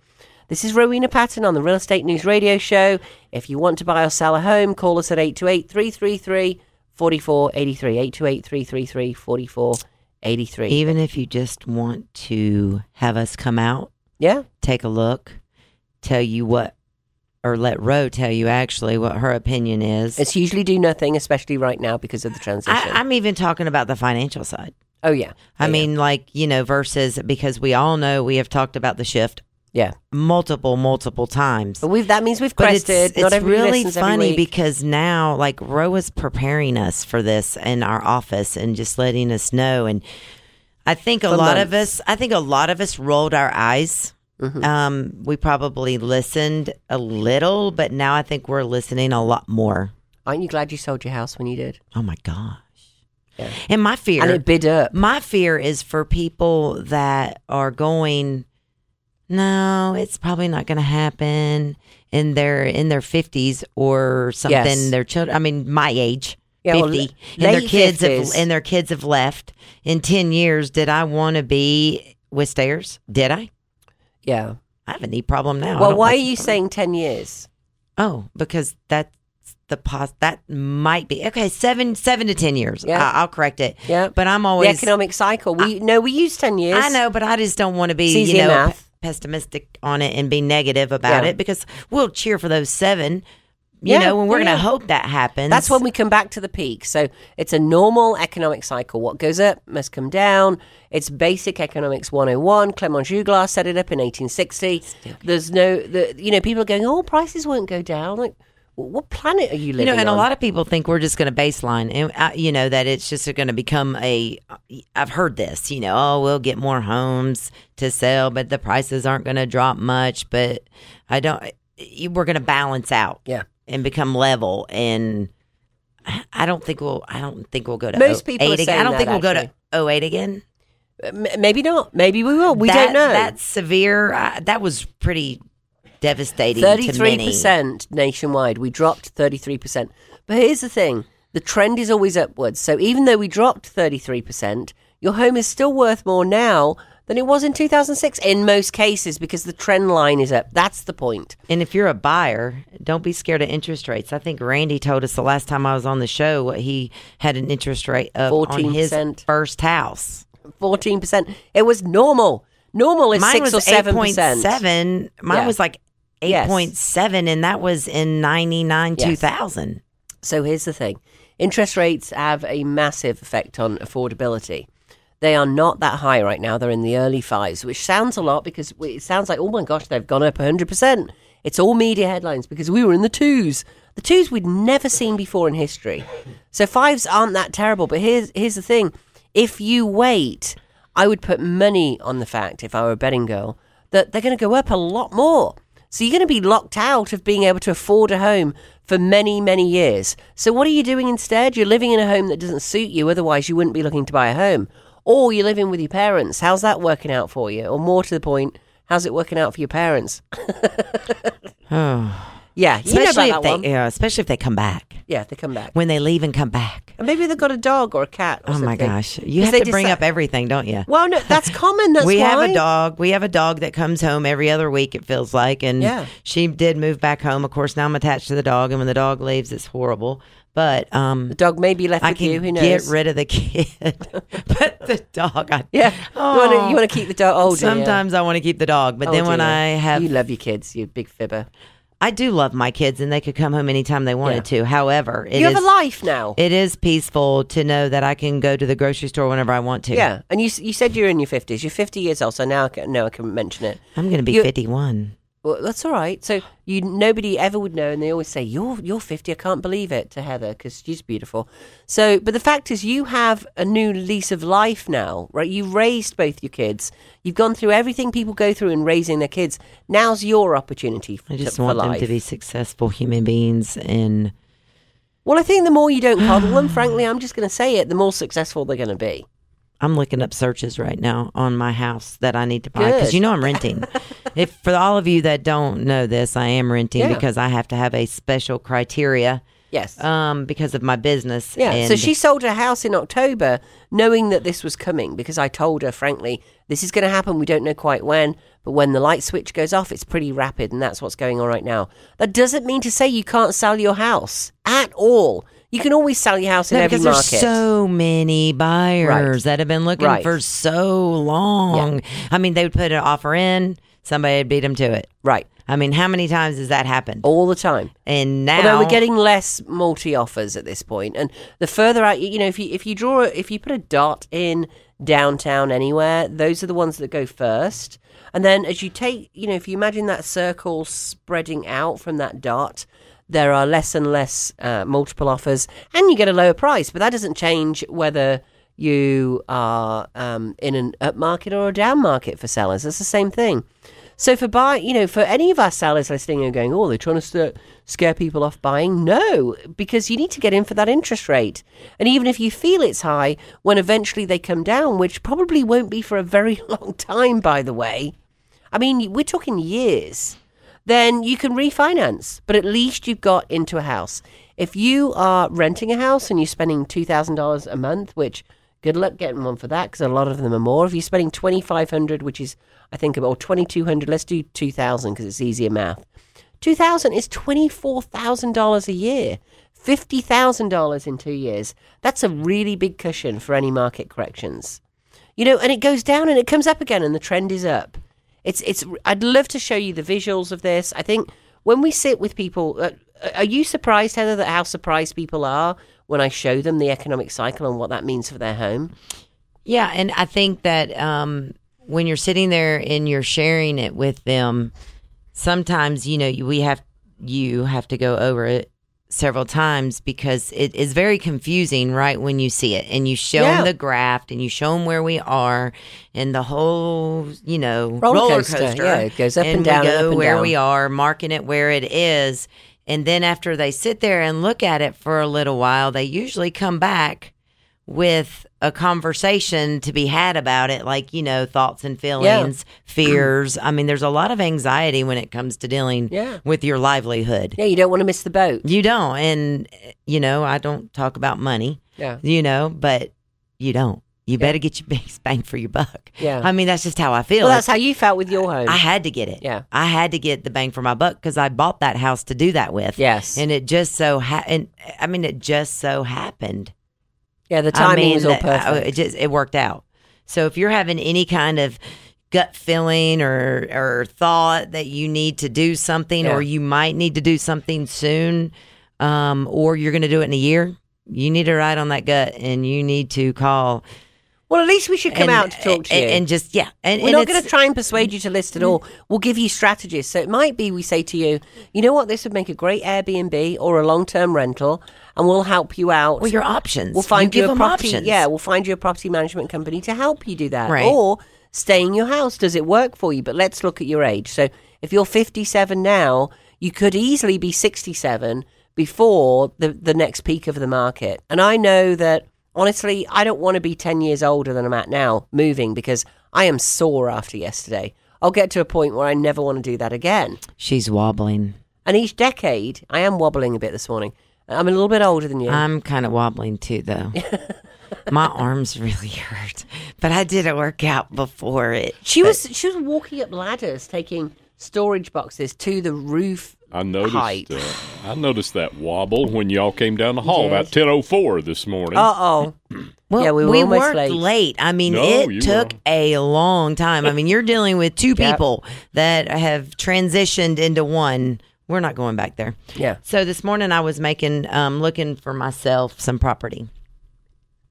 This is Rowena Patton on the Real Estate News Radio Show. If you want to buy or sell a home, call us at 828 333 4483. 828 333 4483. Even if you just want to have us come out, Yeah. take a look, tell you what, or let Ro tell you actually what her opinion is. It's usually do nothing, especially right now because of the transition. I, I'm even talking about the financial side. oh, yeah. I Yeah, mean, like, you know, versus because we all know we have talked about the shift yeah. multiple, multiple times. But we've, that means we've But it's, crested. it's really funny because now, like, Ro is preparing us for this in our office and just letting us know. And I think a lot of us, I think a lot of us rolled our eyes. Mm-hmm. Um, we probably listened a little, but now I think we're listening a lot more. Aren't you glad you sold your house when you did? Oh my gosh. Yeah. And my fear, And it bid up. my fear is for people that are going, no, it's probably not going to happen. And they're in their 50s or something. Yes. Their children, I mean, my age. Yeah, 50 l- and their kids 50s. have and their kids have left in 10 years did i want to be with stairs did i Yeah. i have a knee problem now Well, why are you saying 10 years? oh because that's the pos that might be okay seven seven to ten years Yeah. I, i'll correct it Yeah. but i'm The always economic cycle. We No, we use 10 years. I know, but I just don't want to be, you know, math. Pessimistic on it and be negative about Yeah. it because we'll cheer for those seven, you Yeah, know, and we're yeah, going to hope that happens. That's when we come back to the peak. So it's a normal economic cycle. What goes up must come down. It's basic economics 101. Clement Juglar set it up in 1860. There's no, the, you know, people are going, oh, prices won't go down. Like, What planet are you living? You know, and on? a lot of people think we're just going to baseline, and uh, you know that it's just going to become a. I've heard this, you know, oh, we'll get more homes to sell, but the prices aren't going to drop much. But I don't. We're going to balance out, Yeah. and become level. And I don't think we'll. I don't think we'll go to Most people again. I don't that, think we'll actually. go to 08 again. Maybe not. Maybe we will. We That- don't know. That's severe. Uh, that was pretty devastating. 33% nationwide. We dropped thirty-three percent. But here's the thing: the trend is always upwards. So even though we dropped thirty-three percent, your home is still worth more now than it was in two thousand six in most cases because the trend line is up. That's the point. And if you're a buyer, don't be scared of interest rates. I think Randy told us the last time I was on the show what he had an interest rate of on his 14%. first house. Fourteen percent. It was normal. Normal is Mine six was or seven eight point percent. seven. Mine Yeah. was like eight Yes. point and that was in ninety nine Yes. two thousand. So here's the thing interest rates have a massive effect on affordability. They are not that high right now. They're in the early fives, which sounds a lot because it sounds like, oh my gosh, they've gone up 100%. It's all media headlines because we were in the twos. The twos we'd never seen before in history. So fives aren't that terrible. But here's, here's the thing if you wait, I would put money on the fact, if I were a betting girl, that they're going to go up a lot more. So you're going to be locked out of being able to afford a home for many, many years. So what are you doing instead? You're living in a home that doesn't suit you, otherwise you wouldn't be looking to buy a home. Or you're living with your parents. How's that working out for you? Or more to the point, how's it working out for your parents? *laughs* *sighs* Oh, Yeah, you know especially about if that one. they, yeah, especially if they come back. Yeah, they come back. When they leave and come back. And maybe they've got a dog or a cat. Or Oh my something. gosh, you have to bring decide- up everything, don't you? Well, no, that's *laughs* common. That's we have a dog. We have a dog that comes home every other week. It feels like, and Yeah. she did move back home. Of course, now I'm attached to the dog, and when the dog leaves, it's horrible. But um, The dog may be left I with can you. Who knows? get rid of the kid, *laughs* *laughs* but the dog, I, Yeah, Oh. you want to you want to keep the dog. Oh, dear. sometimes I want to keep the dog, but Oh, then when. I have, you love your kids, you big fibber. I do love my kids, and they could come home anytime they wanted to. However, it you have is- a life now. It is peaceful to know that I can go to the grocery store whenever I want to. yeah, and you you said you're in your fifties. You're 50 years old, so now I can, now I can mention it. I'm going to be You- 51. Well, that's all right. So you nobody ever would know, and they always say you're you're 50. I can't believe it to Heather because she's beautiful. So, but the fact is, you have a new lease of life now, right? You raised both your kids. You've gone through everything people go through in raising their kids. Now's your opportunity. I to- just for want them life. to be successful human beings and Well, I think the more you don't coddle them, frankly, I'm just going to say it, the more successful they're going to be. I'm looking up searches right now on my house that I need to buy because you know I'm renting. *laughs* if for all of you that don't know this, I am renting Yeah. because I have to have a special criteria Yes. um because of my business. Yeah, so she sold her house in October knowing that this was coming because I told her, frankly, this is going to happen. We don't know quite when, but when the light switch goes off, it's pretty rapid, and that's what's going on right now. That doesn't mean to say you can't sell your house at all. You can always sell your house in No, every because market. there's so many buyers Right. that have been looking Right. for so long. I mean, they would put an offer in, somebody would beat them to it. right. I mean, how many times has that happened? All the time. And now Although we're getting less multi offers at this point, and the further out, you know, if you if you draw, if you put a dot in downtown anywhere, those are the ones that go first, and then as you take, you know, if you imagine that circle spreading out from that dot, there are less and less uh, multiple offers, and you get a lower price. But that doesn't change whether you are um, in an up market or a down market for sellers. It's the same thing. So for buy, you know, for any of our sellers listening and going, oh, they're trying to scare people off buying. No, because you need to get in for that interest rate. And even if you feel it's high, when eventually they come down, which probably won't be for a very *laughs* long time, by the way. I mean, we're talking years. Then you can refinance, but at least you've got into a house. If you are renting a house and you're spending two thousand dollars a month, which good luck getting one for that because a lot of them are more. If you're spending twenty five hundred, which is I think about twenty two hundred, let's do two thousand because it's easier math. Two thousand is twenty four thousand dollars a year. Fifty thousand dollars in two years. That's a really big cushion for any market corrections. You know, and it goes down and it comes up again, and the trend is up. It's it's. I'd love to show you the visuals of this. I think when we sit with people, uh, are you surprised, Heather, that how surprised people are when I show them the economic cycle and what that means for their home? Yeah, and I think that um, when you're sitting there and you're sharing it with them, sometimes you know we have you have to go over it several times because it is very confusing right when you see it and you show Yeah. them the graph and you show them where we are and the whole you know Roller roller coaster, coaster, yeah, it goes up and we down and go up and where down. we are marking it where it is and then after they sit there and look at it for a little while they usually come back with a conversation to be had about it like you know thoughts and feelings *clears throat* fears i mean there's a lot of anxiety when it comes to dealing Yeah. with your livelihood Yeah, you don't want to miss the boat. you don't and you know i don't talk about money Yeah. you know but you don't you better get your *laughs* biggest bang for your buck Yeah. i mean that's just how i feel Well, that's how you felt with your home. I had to get it. Yeah. I had to get the bang for my buck because I bought that house to do that with. Yes. And it just so ha- and I mean it just so happened. Yeah, the I timing mean, was all perfect. It just it worked out. So if you're having any kind of gut feeling or or thought that you need to do something Yeah. or you might need to do something soon, um, or you're going to do it in a year, you need to ride on that gut and you need to call. Well, at least we should come and, out to talk to you. and, and just yeah, and We're not going to try and persuade you to list at all. We'll give you strategies. So it might be we say to you, you know what, this would make a great Airbnb or a long term rental, and we'll help you out. well your options. We'll find you you, a property. options. Yeah, we'll find you a property management company to help you do that. Right. Or stay in your house. Does it work for you? But let's look at your age. So if you're 57 now, you could easily be 67 before the the next peak of the market. And I know that honestly, I don't want to be 10 years older than I'm at now moving because I am sore after yesterday. I'll get to a point where I never want to do that again. she's wobbling. And each decade, I am wobbling a bit this morning. I'm a little bit older than you. I'm kind of wobbling too, though. *laughs* My arms really hurt, but I did a workout before it. She but- was she was walking up ladders, taking storage boxes to the roof. I noticed. height. Uh, I noticed that wobble when y'all came down the hall Yes. about ten oh four this morning. Uh oh. *clears throat* Well, yeah, we were almost worked late. late. I mean, No, it took were. a long time. I mean, you're dealing with two *laughs* Yep. people that have transitioned into one. We're not going back there. Yeah. So this morning I was making, um, looking for myself some property.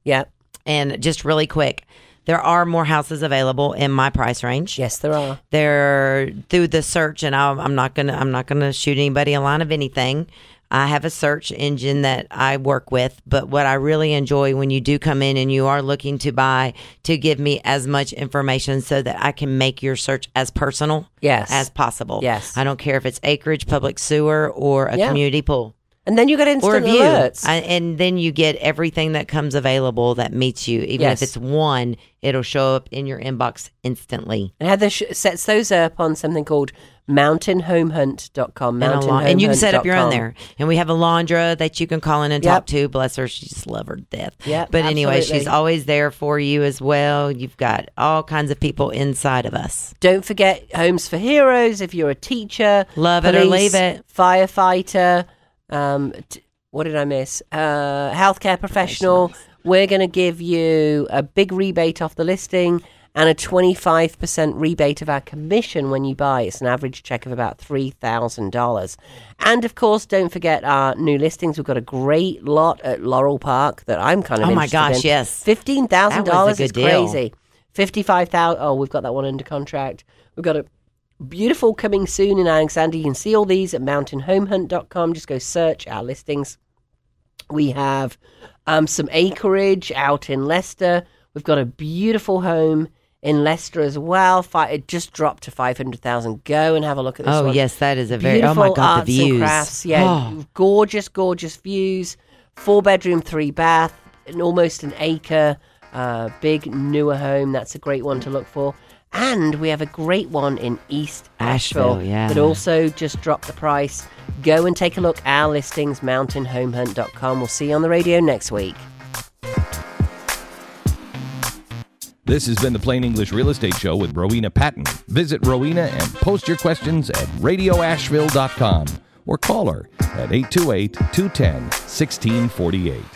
Yeah. And just really quick, there are more houses available in my price range. Yes, there are. they're through the search and I, i'm not gonna i'm not gonna shoot anybody a line of anything i have a search engine that i work with but what i really enjoy when you do come in and you are looking to buy to give me as much information so that i can make your search as personal Yes. as possible Yes. i don't care if it's acreage public sewer or a Yeah. community pool And then you get or instant view alerts. I, and then you get everything that comes available that meets you even Yes. if it's one it'll show up in your inbox instantly and Heather sh- sets those up on something called mountainhomehunt.com. and, a lawn- and you can set up your own there. And we have Alondra that you can call in and Yep. talk to. Bless her, she just love her death. Yep, But anyway, she's always there for you as well. You've got all kinds of people inside of us. Don't forget Homes for Heroes if you're a teacher. Love it or leave it. Firefighter. Um, t- what did I miss? Uh, healthcare professional. We're going to give you a big rebate off the listing and a 25% rebate of our commission when you buy. It's an average check of about $3,000. And of course, don't forget our new listings. We've got a great lot at Laurel Park that I'm kind of Oh my interested gosh, in. yes. $15,000 That a is good deal. crazy. 55,000. Oh, we've got that one under contract. We've got a beautiful coming soon in Alexander. You can see all these at mountainhomehunt.com. Just go search our listings. We have um, some acreage out in Leicester. We've got a beautiful home in Leicester as well. Fi- It just dropped to 500,000. Go and have a look at this Oh, one. yes, that is a very, Beautiful oh my God, arts the and views. crafts. Yeah, Oh. gorgeous, gorgeous views. Four bedroom, three bath, and almost an acre. Uh, big newer home. That's a great one to look for. And we have a great one in East Asheville, Asheville, yeah. that also just dropped the price. Go and take a look. Our listings, mountainhomehunt.com. We'll see you on the radio next week. This has been the Plain English Real Estate Show with Rowena Patton. Visit Rowena and post your questions at radioasheville.com or call her at 828 210 1648.